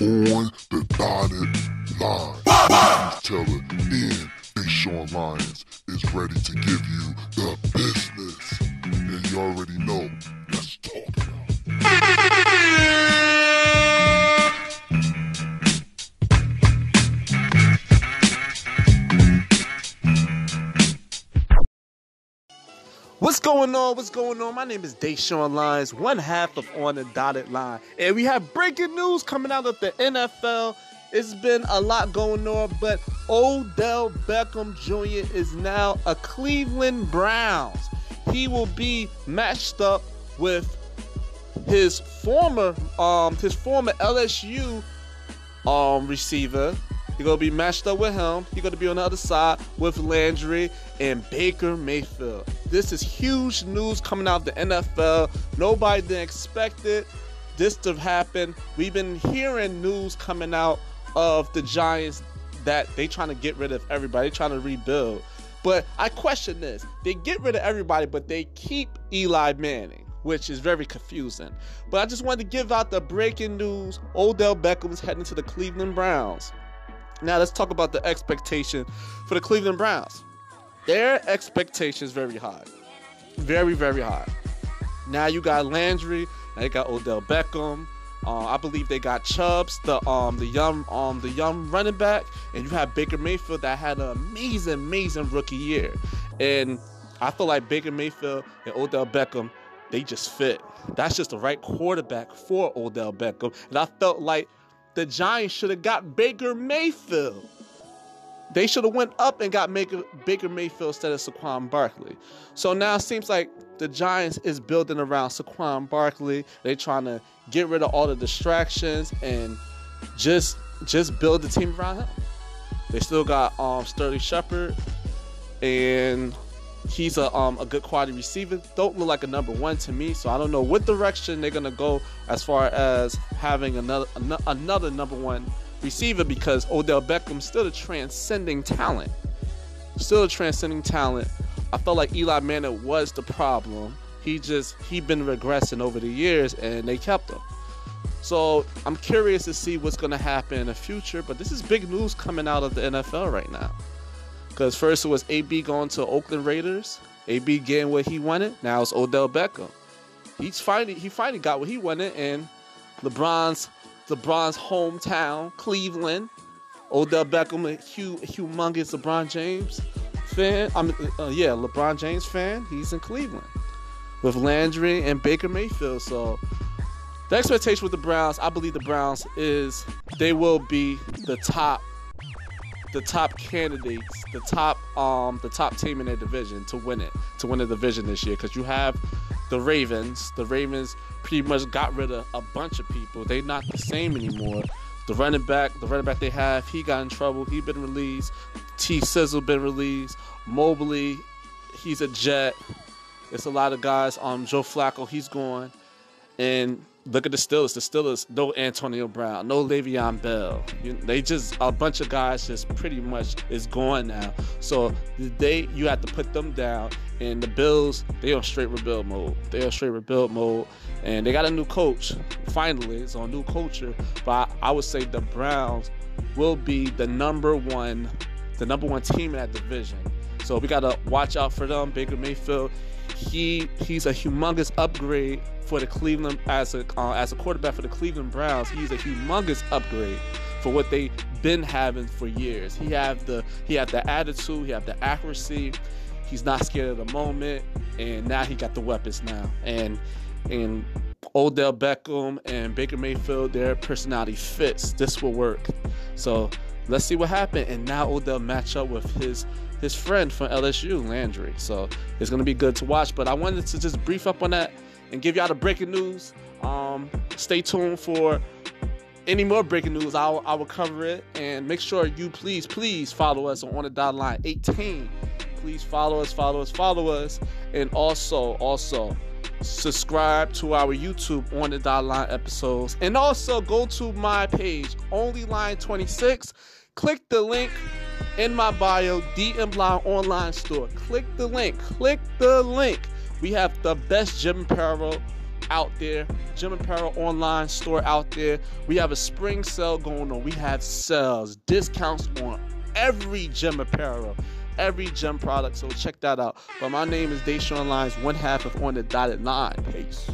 on the dotted line. News teller and Deshaun Lyons is ready to give you the business. And you already know, let's talk now. Going on? What's going on? My name is Deshaun Lyons, one half of On the Dotted Line. And we have breaking news coming out of the NFL. It's been a lot going on, but Odell Beckham Jr. is now a Cleveland Browns. He will be matched up with his former um his former LSU um receiver. He's gonna be matched up with him. He's gonna be on the other side with Landry and Baker Mayfield. This is huge news coming out of the NFL. Nobody didn't expect it. This to happen. We've been hearing news coming out of the Giants that they trying to get rid of everybody, trying to rebuild. But I question this. They get rid of everybody, but they keep Eli Manning, which is very confusing. But I just wanted to give out the breaking news. Odell Beckham is heading to the Cleveland Browns. Now let's talk about the expectation for the Cleveland Browns. Their expectation is very high. Very, very high. Now you got Landry, now you got Odell Beckham. Uh, I believe they got Chubbs, the um the young um the young running back, and you have Baker Mayfield that had an amazing, amazing rookie year. And I feel like Baker Mayfield and Odell Beckham, they just fit. That's just the right quarterback for Odell Beckham. And I felt like the Giants should have got Baker Mayfield. They should have went up and got Baker, Mayfield instead of Saquon Barkley. So now it seems like the Giants is building around Saquon Barkley. They trying to get rid of all the distractions and just just build the team around him. They still got um, Sterling Shepard, and he's a um, a good quality receiver. Don't look like a number one to me, so I don't know what direction they're gonna go as far as having another an- another number one receiver because Odell Beckham's still a transcending talent. Still a transcending talent. I felt like Eli Manning was the problem. He just he been regressing over the years and they kept him. So I'm curious to see what's gonna happen in the future. But this is big news coming out of the NFL right now. Because first it was AB going to Oakland Raiders. AB getting what he wanted. Now it's Odell Beckham. He's finally he finally got what he wanted, and LeBron's LeBron's hometown, Cleveland. Odell Beckham, a hu- humongous LeBron James fan. I'm uh, yeah, LeBron James fan. He's in Cleveland with Landry and Baker Mayfield. So the expectation with the Browns, I believe the Browns is they will be the top the top candidates, the top um the top team in their division to win it, to win the division this year. Because you have the Ravens. The Ravens pretty much got rid of a bunch of people. They're not the same anymore. The running back, the running back they have, he got in trouble. He been released. T. Sizzle been released. Mosley, he's a Jet. It's a lot of guys. Um, Joe Flacco, he's gone. And look at the Steelers. The Steelers, no Antonio Brown, no Le'Veon Bell. You, they just a bunch of guys just pretty much is gone now. So they you have to put them down. And the Bills, they on straight rebuild mode. They on straight rebuild mode, and they got a new coach. Finally, it's on new culture. But I, I would say the Browns will be the number one, the number one team in that division. So we gotta watch out for them. Baker Mayfield, he he's a humongous upgrade for the Cleveland as a uh, as a quarterback for the Cleveland Browns. He's a humongous upgrade for what they've been having for years. He have the he have the attitude, he have the accuracy. He's not scared of the moment, and now he got the weapons now. And and Odell Beckham and Baker Mayfield, their personality fits. This will work. So let's see what happened. And now Odell match up with his his friend from LSU, Landry. So it's gonna be good to watch. But I wanted to just brief up on that and give y'all the breaking news. Um, stay tuned for any more breaking news. I will, I will cover it and make sure you please, please follow us on, on the dot line 18. Please follow us, follow us, follow us, and also, also subscribe to our YouTube on the dot line episodes, and also go to my page, Only Line 26. Click the link in my bio, DM Line Online Store. Click the link. Click the link. We have the best gym apparel out there, Gym Apparel online store out there. We have a spring sale going on. We have sales, discounts on every gym apparel, every gym product. So check that out. But my name is Deshaun Lyons, one half of On the Dotted Line. Peace.